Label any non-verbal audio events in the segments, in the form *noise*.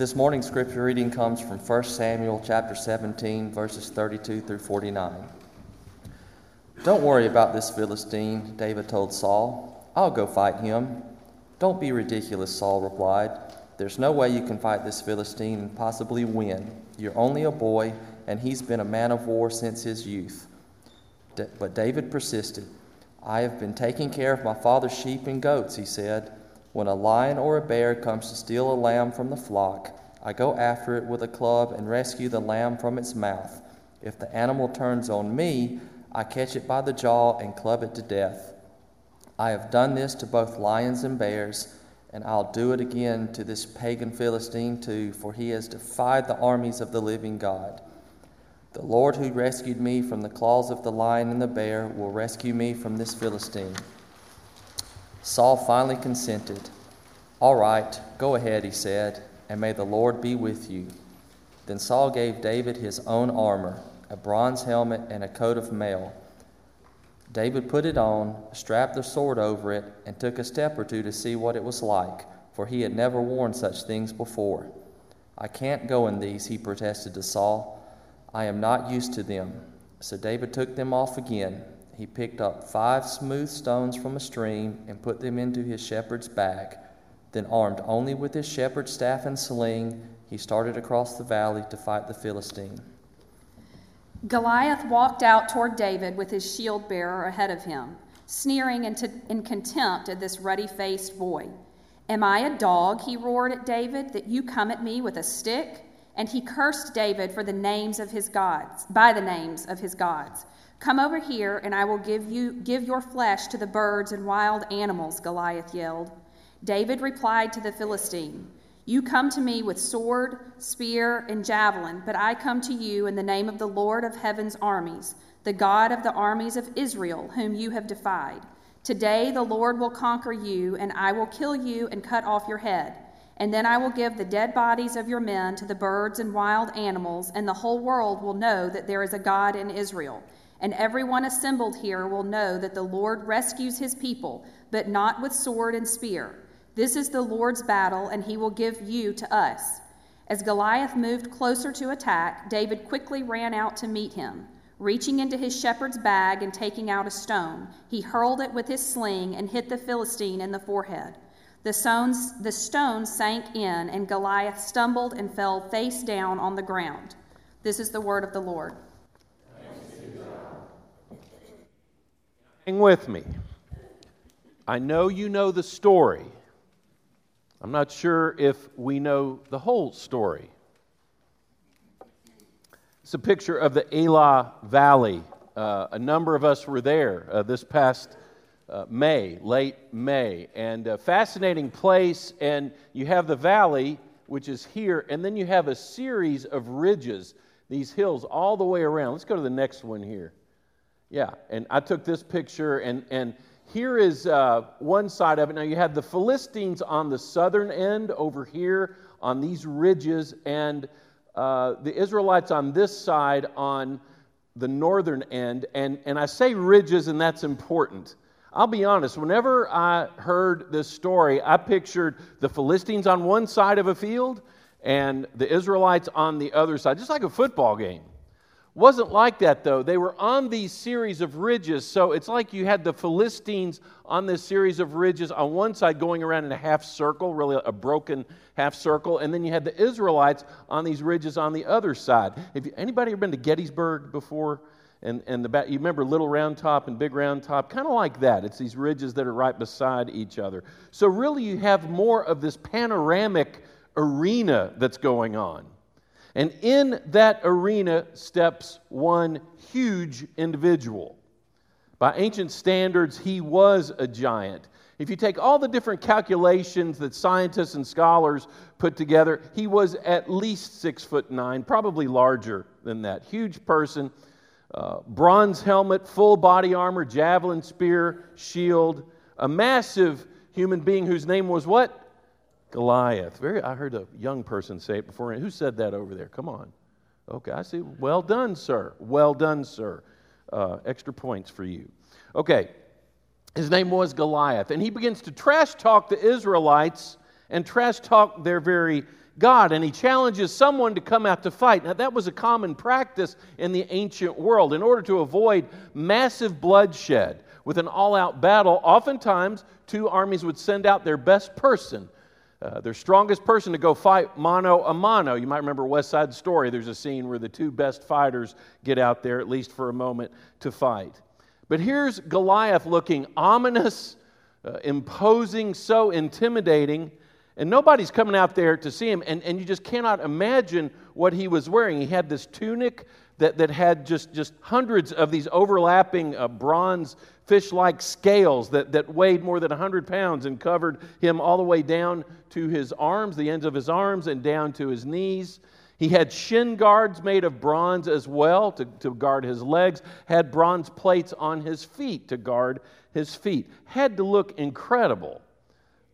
This morning's scripture reading comes from 1 Samuel chapter 17, verses 32 through 49. Don't worry about this Philistine, David told Saul. I'll go fight him. Don't be ridiculous, Saul replied. There's no way you can fight this Philistine and possibly win. You're only a boy, and he's been a man of war since his youth. but David persisted. I have been taking care of my father's sheep and goats, he said. When a lion or a bear comes to steal a lamb from the flock, I go after it with a club and rescue the lamb from its mouth. If the animal turns on me, I catch it by the jaw and club it to death. I have done this to both lions and bears, and I'll do it again to this pagan Philistine too, for he has defied the armies of the living God. The Lord who rescued me from the claws of the lion and the bear will rescue me from this Philistine. Saul finally consented. All right, go ahead, he said, and may the Lord be with you. Then Saul gave David his own armor, a bronze helmet, and a coat of mail. David put it on, strapped the sword over it, and took a step or two to see what it was like, for he had never worn such things before. I can't go in these, he protested to Saul. I am not used to them. So David took them off again he picked up five smooth stones from a stream and put them into his shepherd's bag. Then, armed only with his shepherd's staff and sling, he started across the valley to fight the Philistine. Goliath walked out toward David with his shield bearer ahead of him, sneering in contempt at this ruddy faced boy. Am I a dog, he roared at David, that you come at me with a stick? And he cursed David for the names of his gods, by the names of his gods. Come over here, and I will give you give your flesh to the birds and wild animals, Goliath yelled. David replied to the Philistine, You come to me with sword, spear, and javelin, but I come to you in the name of the Lord of heaven's armies, the God of the armies of Israel, whom you have defied. Today the Lord will conquer you, and I will kill you and cut off your head. And then I will give the dead bodies of your men to the birds and wild animals, and the whole world will know that there is a God in Israel and everyone assembled here will know that the Lord rescues his people, but not with sword and spear. This is the Lord's battle, and he will give you to us. As Goliath moved closer to attack, David quickly ran out to meet him. Reaching into his shepherd's bag and taking out a stone, he hurled it with his sling and hit the Philistine in the forehead. The, stones, the stone sank in, and Goliath stumbled and fell face down on the ground. This is the word of the Lord. Hang with me. I know you know the story. I'm not sure if we know the whole story. It's a picture of the Elah Valley. Uh, a number of us were there uh, this past uh, May, late May, and a fascinating place. And you have the valley, which is here, and then you have a series of ridges, these hills all the way around. Let's go to the next one here. Yeah, and I took this picture, and, and here is uh, one side of it. Now, you have the Philistines on the southern end over here on these ridges, and uh, the Israelites on this side on the northern end. And, and I say ridges, and that's important. I'll be honest, whenever I heard this story, I pictured the Philistines on one side of a field and the Israelites on the other side, just like a football game. Wasn't like that though. They were on these series of ridges. So it's like you had the Philistines on this series of ridges on one side going around in a half circle, really a broken half circle, and then you had the Israelites on these ridges on the other side. If anybody ever been to Gettysburg before? And, and the back, you remember Little Round Top and Big Round Top? Kind of like that. It's these ridges that are right beside each other. So really you have more of this panoramic arena that's going on. And in that arena steps one huge individual. By ancient standards, he was a giant. If you take all the different calculations that scientists and scholars put together, he was at least six foot nine, probably larger than that. Huge person, uh, bronze helmet, full body armor, javelin, spear, shield, a massive human being whose name was what? Goliath. Very, I heard a young person say it before. Who said that over there? Come on. Okay, I see. Well done, sir. Well done, sir. Uh, extra points for you. Okay, his name was Goliath. And he begins to trash talk the Israelites and trash talk their very God, and he challenges someone to come out to fight. Now, that was a common practice in the ancient world. In order to avoid massive bloodshed with an all out battle, oftentimes two armies would send out their best person. Uh, their strongest person to go fight mano a mano. You might remember West Side Story. There's a scene where the two best fighters get out there, at least for a moment, to fight. But here's Goliath looking ominous, uh, imposing, so intimidating, and nobody's coming out there to see him. And, and you just cannot imagine what he was wearing. He had this tunic that, that had just, just hundreds of these overlapping uh, bronze fish like scales that, that weighed more than 100 pounds and covered him all the way down to his arms, the ends of his arms, and down to his knees. He had shin guards made of bronze as well to, to guard his legs, had bronze plates on his feet to guard his feet. Had to look incredible.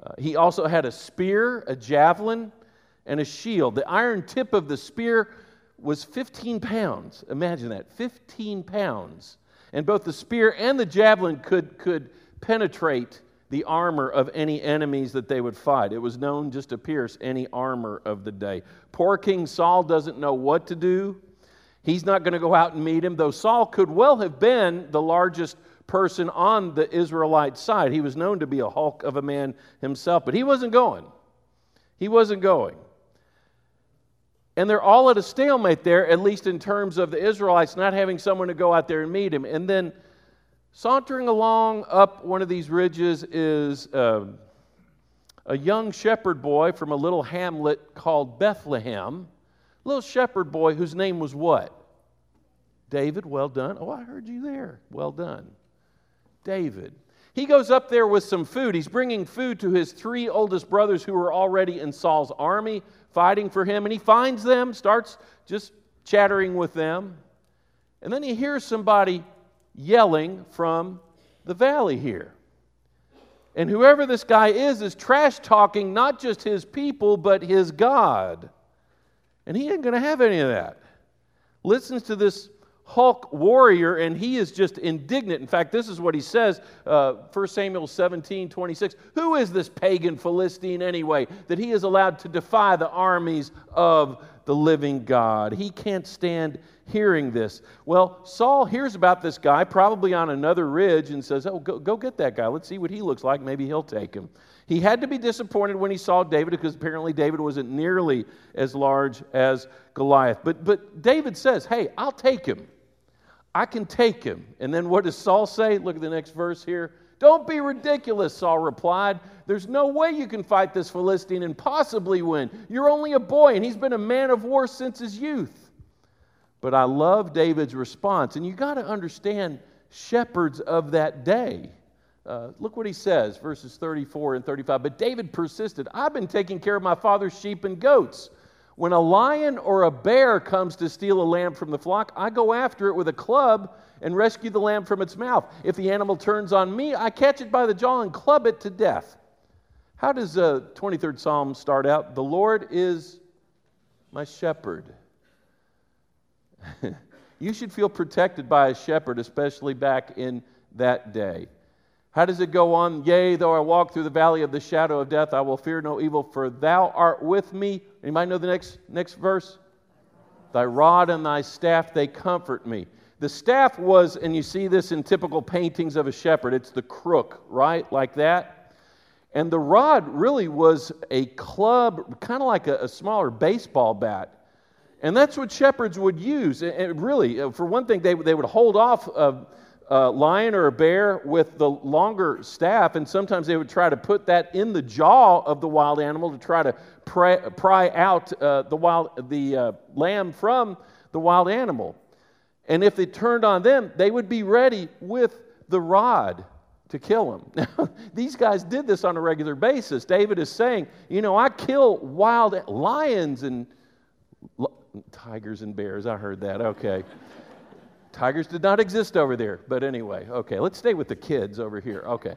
Uh, he also had a spear, a javelin, and a shield. The iron tip of the spear was 15 pounds. Imagine that 15 pounds. And both the spear and the javelin could, could penetrate the armor of any enemies that they would fight. It was known just to pierce any armor of the day. Poor King Saul doesn't know what to do. He's not going to go out and meet him, though Saul could well have been the largest person on the Israelite side. He was known to be a hulk of a man himself, but he wasn't going. He wasn't going. And they're all at a stalemate there, at least in terms of the Israelites not having someone to go out there and meet him. And then sauntering along up one of these ridges is uh, a young shepherd boy from a little hamlet called Bethlehem. Little shepherd boy whose name was what? David, well done. Oh, I heard you there. Well done. David. He goes up there with some food. He's bringing food to his three oldest brothers who are already in Saul's army fighting for him. And he finds them, starts just chattering with them. And then he hears somebody yelling from the valley here. And whoever this guy is, is trash talking not just his people, but his God. And he ain't going to have any of that. Listens to this Hulk warrior, and he is just indignant. In fact, this is what he says, uh, 1 Samuel 17, 26. Who is this pagan Philistine anyway, that he is allowed to defy the armies of the living God? He can't stand hearing this. Well, Saul hears about this guy, probably on another ridge, and says, Oh, go, go get that guy. Let's see what he looks like. Maybe he'll take him. He had to be disappointed when he saw David because apparently David wasn't nearly as large as Goliath. But, but David says, Hey, I'll take him. I can take him. And then what does Saul say? Look at the next verse here. Don't be ridiculous, Saul replied. There's no way you can fight this Philistine and possibly win. You're only a boy, and he's been a man of war since his youth. But I love David's response, and you got to understand shepherds of that day. Uh, look what he says, verses 34 and 35. But David persisted I've been taking care of my father's sheep and goats. When a lion or a bear comes to steal a lamb from the flock, I go after it with a club and rescue the lamb from its mouth. If the animal turns on me, I catch it by the jaw and club it to death. How does uh, the 23rd Psalm start out? The Lord is my shepherd. *laughs* you should feel protected by a shepherd, especially back in that day. How does it go on? Yea, though I walk through the valley of the shadow of death, I will fear no evil, for thou art with me. Anybody know the next, next verse? Thy rod and thy staff, they comfort me. The staff was, and you see this in typical paintings of a shepherd, it's the crook, right? Like that. And the rod really was a club, kind of like a, a smaller baseball bat. And that's what shepherds would use. And really, uh, for one thing, they, they would hold off of a lion or a bear with the longer staff, and sometimes they would try to put that in the jaw of the wild animal to try to pry, pry out uh, the, wild, the uh, lamb from the wild animal. And if they turned on them, they would be ready with the rod to kill him. Now, *laughs* these guys did this on a regular basis. David is saying, you know, I kill wild lions and tigers and bears. I heard that. Okay. Tigers did not exist over there. But anyway, okay, let's stay with the kids over here. Okay.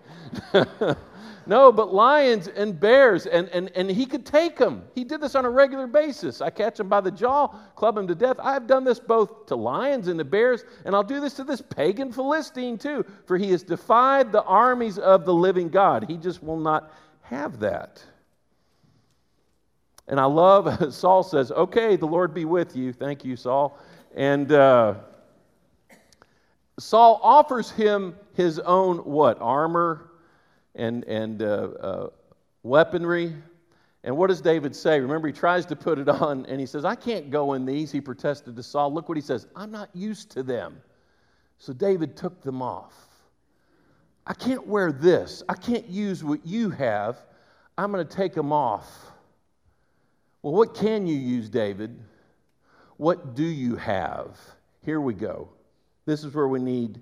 *laughs* no, but lions and bears, and, and, and he could take them. He did this on a regular basis. I catch him by the jaw, club him to death. I've done this both to lions and to bears, and I'll do this to this pagan Philistine too, for he has defied the armies of the living God. He just will not have that. And I love, *laughs* Saul says, Okay, the Lord be with you. Thank you, Saul. And uh, Saul offers him his own what? Armor and, and uh, uh, weaponry. And what does David say? Remember, he tries to put it *laughs* on and he says, I can't go in these. He protested to Saul. Look what he says I'm not used to them. So David took them off. I can't wear this. I can't use what you have. I'm going to take them off. Well, what can you use, David? What do you have? Here we go. This is where we need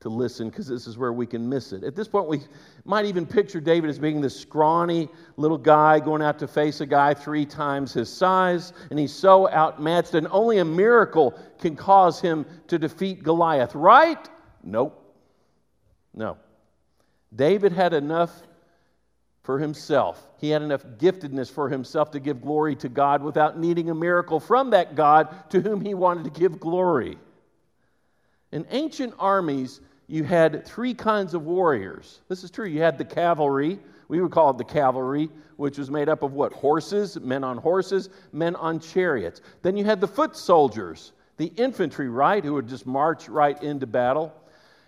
to listen because this is where we can miss it. At this point, we might even picture David as being this scrawny little guy going out to face a guy three times his size, and he's so outmatched, and only a miracle can cause him to defeat Goliath, right? Nope. No. David had enough for himself. He had enough giftedness for himself to give glory to God without needing a miracle from that God to whom he wanted to give glory. In ancient armies, you had three kinds of warriors. This is true. You had the cavalry. We would call it the cavalry, which was made up of what? Horses, men on horses, men on chariots. Then you had the foot soldiers, the infantry, right, who would just march right into battle.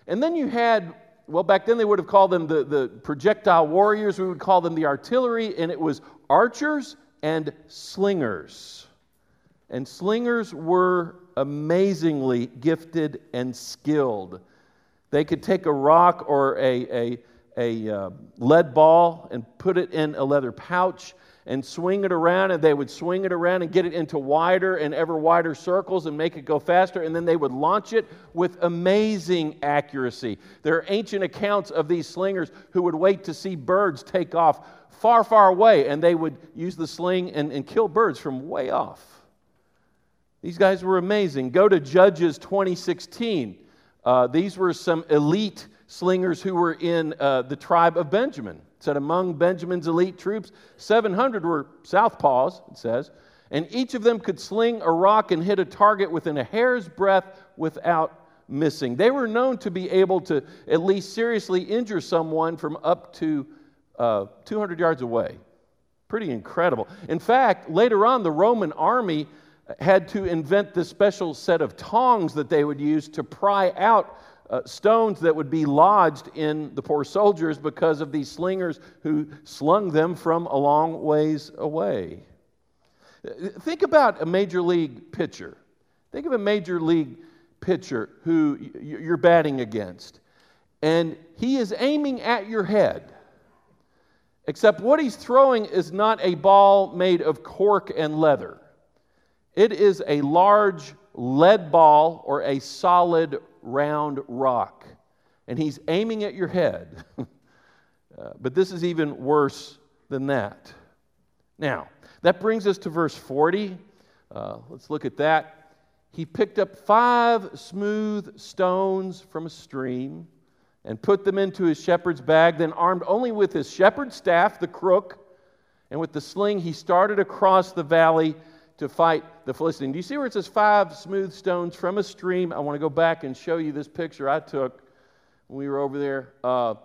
And then you had, well, back then they would have called them the, the projectile warriors. We would call them the artillery, and it was archers and slingers. And slingers were amazingly gifted and skilled. They could take a rock or a, a, a uh, lead ball and put it in a leather pouch and swing it around, and they would swing it around and get it into wider and ever wider circles and make it go faster, and then they would launch it with amazing accuracy. There are ancient accounts of these slingers who would wait to see birds take off far, far away, and they would use the sling and, and kill birds from way off. These guys were amazing. Go to Judges 2016. Uh, these were some elite slingers who were in uh, the tribe of Benjamin. It said among Benjamin's elite troops, 700 were southpaws, it says, and each of them could sling a rock and hit a target within a hair's breadth without missing. They were known to be able to at least seriously injure someone from up to uh, 200 yards away. Pretty incredible. In fact, later on, the Roman army had to invent this special set of tongs that they would use to pry out uh, stones that would be lodged in the poor soldiers because of these slingers who slung them from a long ways away. Think about a major league pitcher. Think of a major league pitcher who you're batting against, and he is aiming at your head. Except what he's throwing is not a ball made of cork and leather. It is a large lead ball or a solid round rock, and he's aiming at your head. *laughs* uh, but this is even worse than that. Now, that brings us to verse 40. Uh, let's look at that. He picked up five smooth stones from a stream and put them into his shepherd's bag, then, armed only with his shepherd's staff, the crook, and with the sling, he started across the valley to fight the Philistine. Do you see where it says five smooth stones from a stream? I want to go back and show you this picture I took when we were over there. Uh,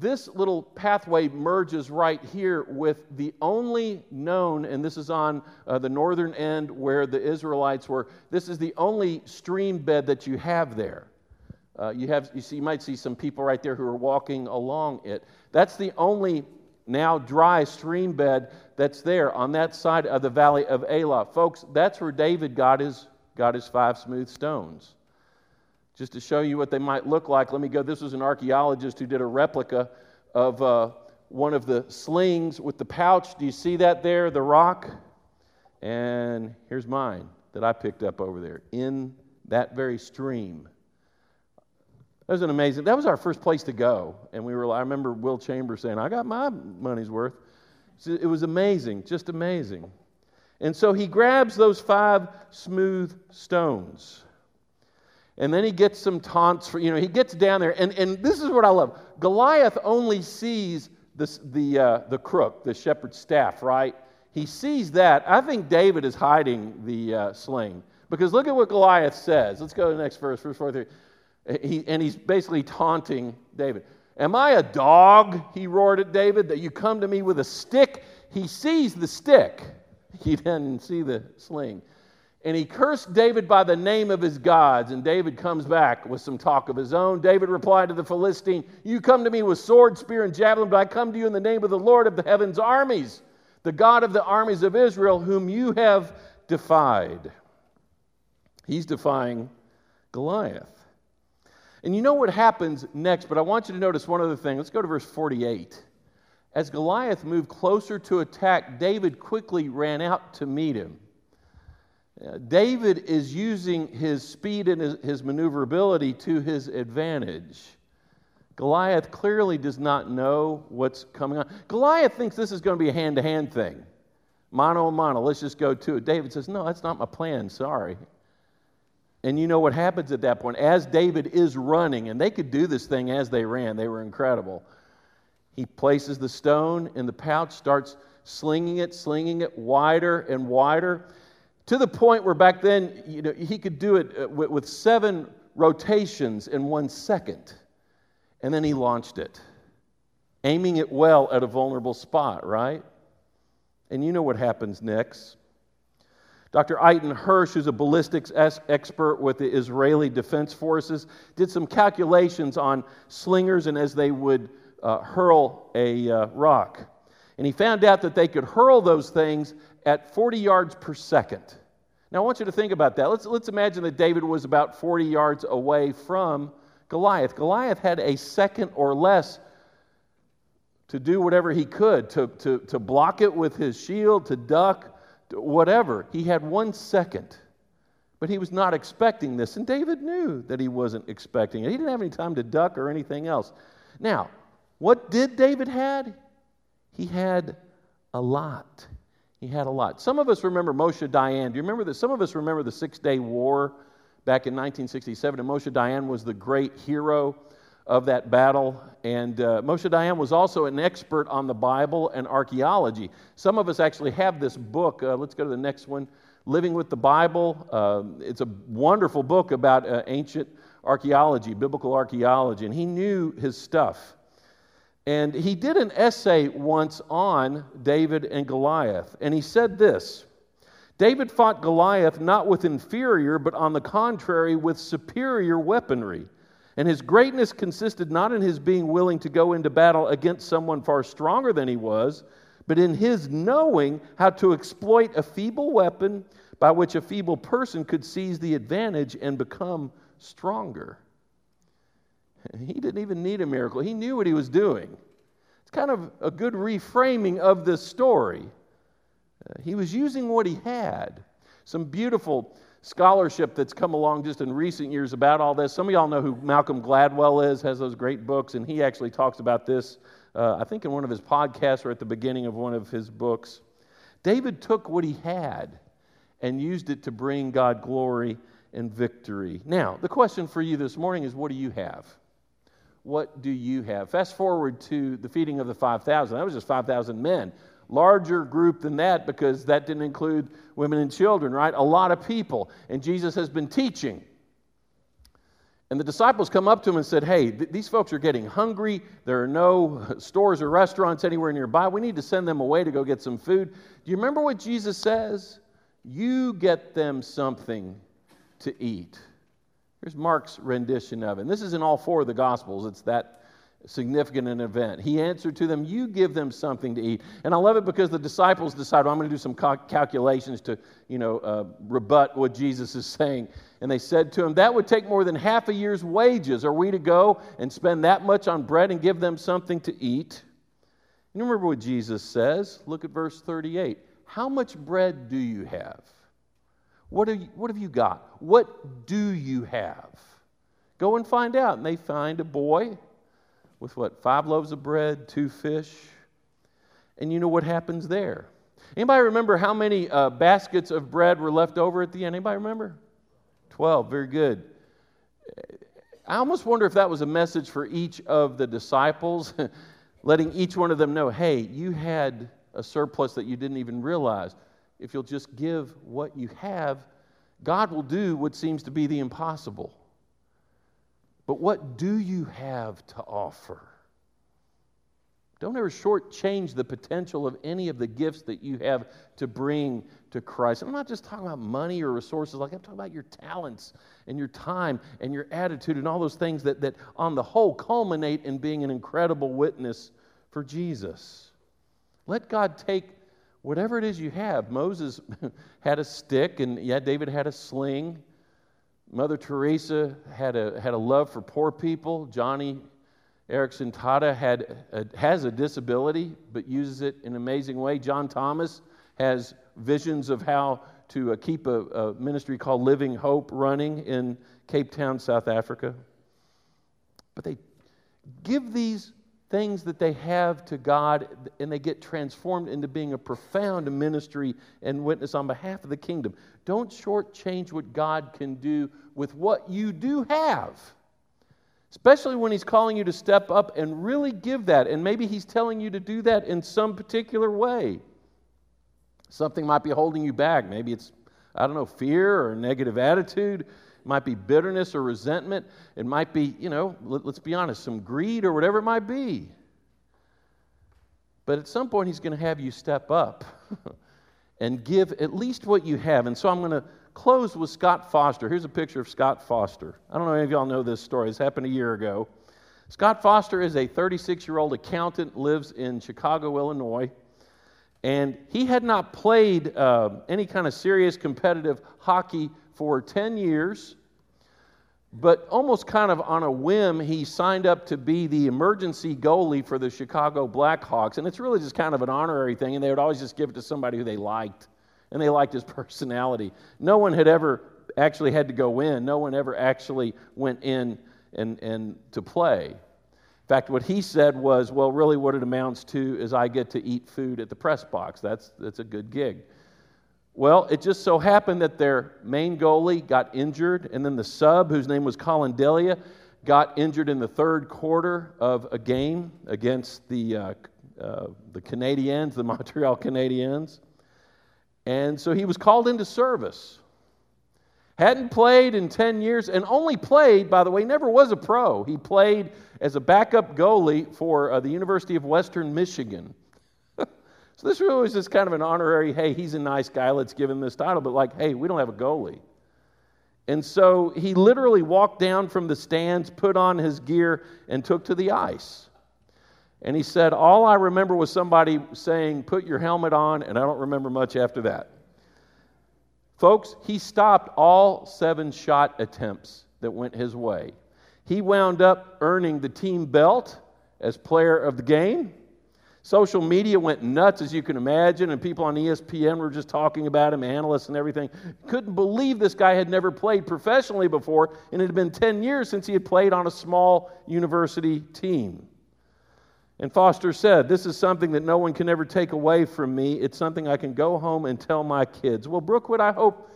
this little pathway merges right here with the only known, and this is on uh, the northern end where the Israelites were. This is the only stream bed that you have there. Uh, you have, you see, you might see some people right there who are walking along it. That's the only now dry stream bed that's there on that side of the valley of Elah. Folks, that's where David got his, got his five smooth stones. Just to show you what they might look like, let me go. This was an archaeologist who did a replica of uh, one of the slings with the pouch. Do you see that there, the rock? And here's mine that I picked up over there in that very stream. That was an amazing. That was our first place to go, and we were. I remember Will Chambers saying, "I got my money's worth." It was amazing, just amazing. And so he grabs those five smooth stones. And then he gets some taunts for, you know, he gets down there. And, and this is what I love Goliath only sees this, the, uh, the crook, the shepherd's staff, right? He sees that. I think David is hiding the uh, sling. Because look at what Goliath says. Let's go to the next verse, verse 43. He, and he's basically taunting David. Am I a dog? He roared at David, that you come to me with a stick. He sees the stick. He didn't see the sling. And he cursed David by the name of his gods. And David comes back with some talk of his own. David replied to the Philistine, You come to me with sword, spear, and javelin, but I come to you in the name of the Lord of the heaven's armies, the God of the armies of Israel, whom you have defied. He's defying Goliath. And you know what happens next, but I want you to notice one other thing. Let's go to verse 48. As Goliath moved closer to attack, David quickly ran out to meet him. Uh, David is using his speed and his, maneuverability to his advantage. Goliath clearly does not know what's coming on. Goliath thinks this is going to be a hand to hand thing. Mano a mano, let's just go to it. David says, No, that's not my plan, sorry. And you know what happens at that point? As David is running, and they could do this thing as they ran, they were incredible. He places the stone in the pouch, starts slinging it, slinging it wider and wider to the point where back then you know, he could do it uh, with, with seven rotations in one second. And then he launched it, aiming it well at a vulnerable spot, right? And you know what happens next. Dr. Eitan Hirsch, who's a ballistics expert with the Israeli Defense Forces, did some calculations on slingers and as they would uh, hurl a uh, rock. And he found out that they could hurl those things at 40 yards per second. Now, I want you to think about that. Let's, let's imagine that David was about 40 yards away from Goliath. Goliath had a second or less to do whatever he could, to, to, to block it with his shield, to duck, whatever. He had one second. But he was not expecting this, and David knew that he wasn't expecting it. He didn't have any time to duck or anything else. Now, what did David had? He had a lot. He had a lot. Some of us remember Moshe Dayan. Do you remember this? Some of us remember the Six Day War back in 1967, and Moshe Dayan was the great hero of that battle. And uh, Moshe Dayan was also an expert on the Bible and archaeology. Some of us actually have this book. Uh, let's go to the next one Living with the Bible. Uh, it's a wonderful book about uh, ancient archaeology, biblical archaeology, and he knew his stuff. And he did an essay once on David and Goliath, and he said this David fought Goliath not with inferior, but on the contrary, with superior weaponry. And his greatness consisted not in his being willing to go into battle against someone far stronger than he was, but in his knowing how to exploit a feeble weapon by which a feeble person could seize the advantage and become stronger. *laughs* He didn't even need a miracle, he knew what he was doing. It's kind of a good reframing of this story. Uh, he was using what he had. Some beautiful scholarship that's come along just in recent years about all this. Some of y'all know who Malcolm Gladwell is, has those great books, and he actually talks about this, uh, I think, in one of his podcasts or at the beginning of one of his books. David took what he had and used it to bring God glory and victory. Now, the question for you this morning is what do you have? what do you have? Fast forward to the feeding of the 5,000. That was just 5,000 men. Larger group than that because that didn't include women and children, right? A lot of people. And Jesus has been teaching. And the disciples come up to him and said, Hey, th- these folks are getting hungry. There are no *laughs* stores or restaurants anywhere nearby. We need to send them away to go get some food. Do you remember what Jesus says? You get them something to eat. Here's Mark's rendition of it. And this is in all four of the Gospels. It's that significant an event. He answered to them, You give them something to eat. And I love it because the disciples decided, well, I'm going to do some calculations to, you know, uh, rebut what Jesus is saying. And they said to him, That would take more than half a year's wages. Are we to go and spend that much on bread and give them something to eat? You remember what Jesus says? Look at verse 38. How much bread do you have? What you, what have you got? What do you have? Go and find out. And they find a boy with what? Five loaves of bread, two fish. And you know what happens there? Anybody remember how many uh, baskets of bread were left over at the end? Anybody remember? 12. Very good. I almost wonder if that was a message for each of the disciples, *laughs* letting each one of them know hey, you had a surplus that you didn't even realize if you'll just give what you have, God will do what seems to be the impossible. But what do you have to offer? Don't ever shortchange the potential of any of the gifts that you have to bring to Christ. I'm not just talking about money or resources, like I'm talking about your talents and your time and your attitude and all those things that, that on the whole culminate in being an incredible witness for Jesus. Let God take whatever it is you have. Moses *laughs* had a stick, and yeah, David had a sling. Mother Teresa had a, had a love for poor people. Joni Eareckson Tada had a, has a disability, but uses it in an amazing way. John Thomas has visions of how to uh, keep a, a ministry called Living Hope running in Cape Town, South Africa. But they give these things that they have to God and they get transformed into being a profound ministry and witness on behalf of the kingdom. Don't shortchange what God can do with what you do have. Especially when He's calling you to step up and really give that. And maybe He's telling you to do that in some particular way. Something might be holding you back. Maybe it's, I don't know, fear or negative attitude. Might be bitterness or resentment. It might be, you know, let, us be honest, some greed or whatever it might be. But at some point, he's going to have you step up *laughs* and give at least what you have. And so I'm going to close with Scott Foster. Here's a picture of Scott Foster. I don't know if y'all know this story. This happened a year ago. Scott Foster is a 36 year old accountant, lives in Chicago, Illinois. And he had not played uh, any kind of serious competitive hockey for 10 years, but almost kind of on a whim, he signed up to be the emergency goalie for the Chicago Blackhawks. And it's really just kind of an honorary thing, and they would always just give it to somebody who they liked, and they liked his *laughs* personality. No one had ever actually had to go in, no one ever actually went in and, and to play. In fact, what he said was, well, really what it amounts to is I get to eat food at the press box. That's, that's a good gig. Well, it just so happened that their main goalie got injured, and then the sub, whose name was Collin Delia, got injured in the third quarter of a game against the, uh, uh, the Canadiens, the *laughs* Montreal Canadiens. And so he was called into service. Hadn't played in 10 years, and only played, by the way, never was a pro. He played as a backup goalie for uh, the University of Western Michigan. So this really was just kind of an honorary, hey, he's a nice guy, let's give him this title, but like, hey, we don't have a goalie. And so he literally walked down from the stands, put on his gear, and took to the ice. And he said, All I remember was somebody saying, Put your helmet on, and I don't remember much after that. Folks, he stopped all seven shot attempts that went his way. He wound up earning the team belt as player of the game. Social media went nuts, as you can imagine, and people on ESPN were just talking about him, analysts and everything. Couldn't believe this guy had never played professionally before, and it had been 10 years since he had played on a small university team. And Foster said, This is something that no one can ever take away from me. It's something I can go home and tell my kids. Well, Brookwood, I hope,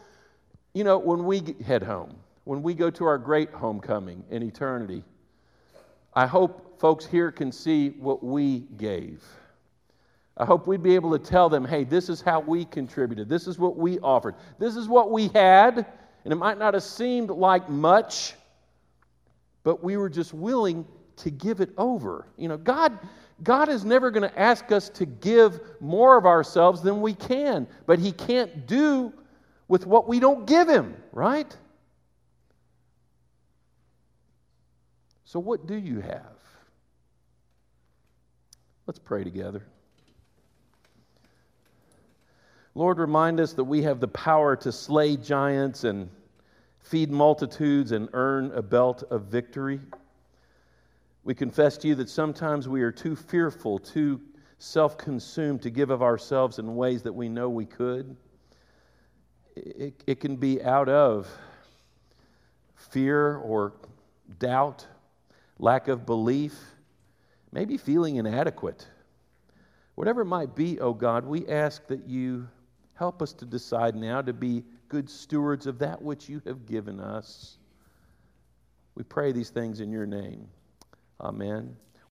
you know, when we head home, when we go to our great homecoming in eternity, I hope folks here can see what we gave. I hope we'd be able to tell them, hey, this is how we contributed. This is what we offered. This is what we had. And it might not have seemed like much, but we were just willing to give it over. You know, God, God is never going to ask us to give more of ourselves than we can, but He can't do with what we don't give Him, right? So, what do you have? Let's pray together. Lord, remind us that we have the power to slay giants and feed multitudes and earn a belt of victory. We confess to you that sometimes we are too fearful, too self consumed to give of ourselves in ways that we know we could. It, it can be out of fear or doubt, lack of belief, maybe feeling inadequate. Whatever it might be, oh God, we ask that you Help us to decide now to be good stewards of that which you have given us. We pray these things in your name. Amen.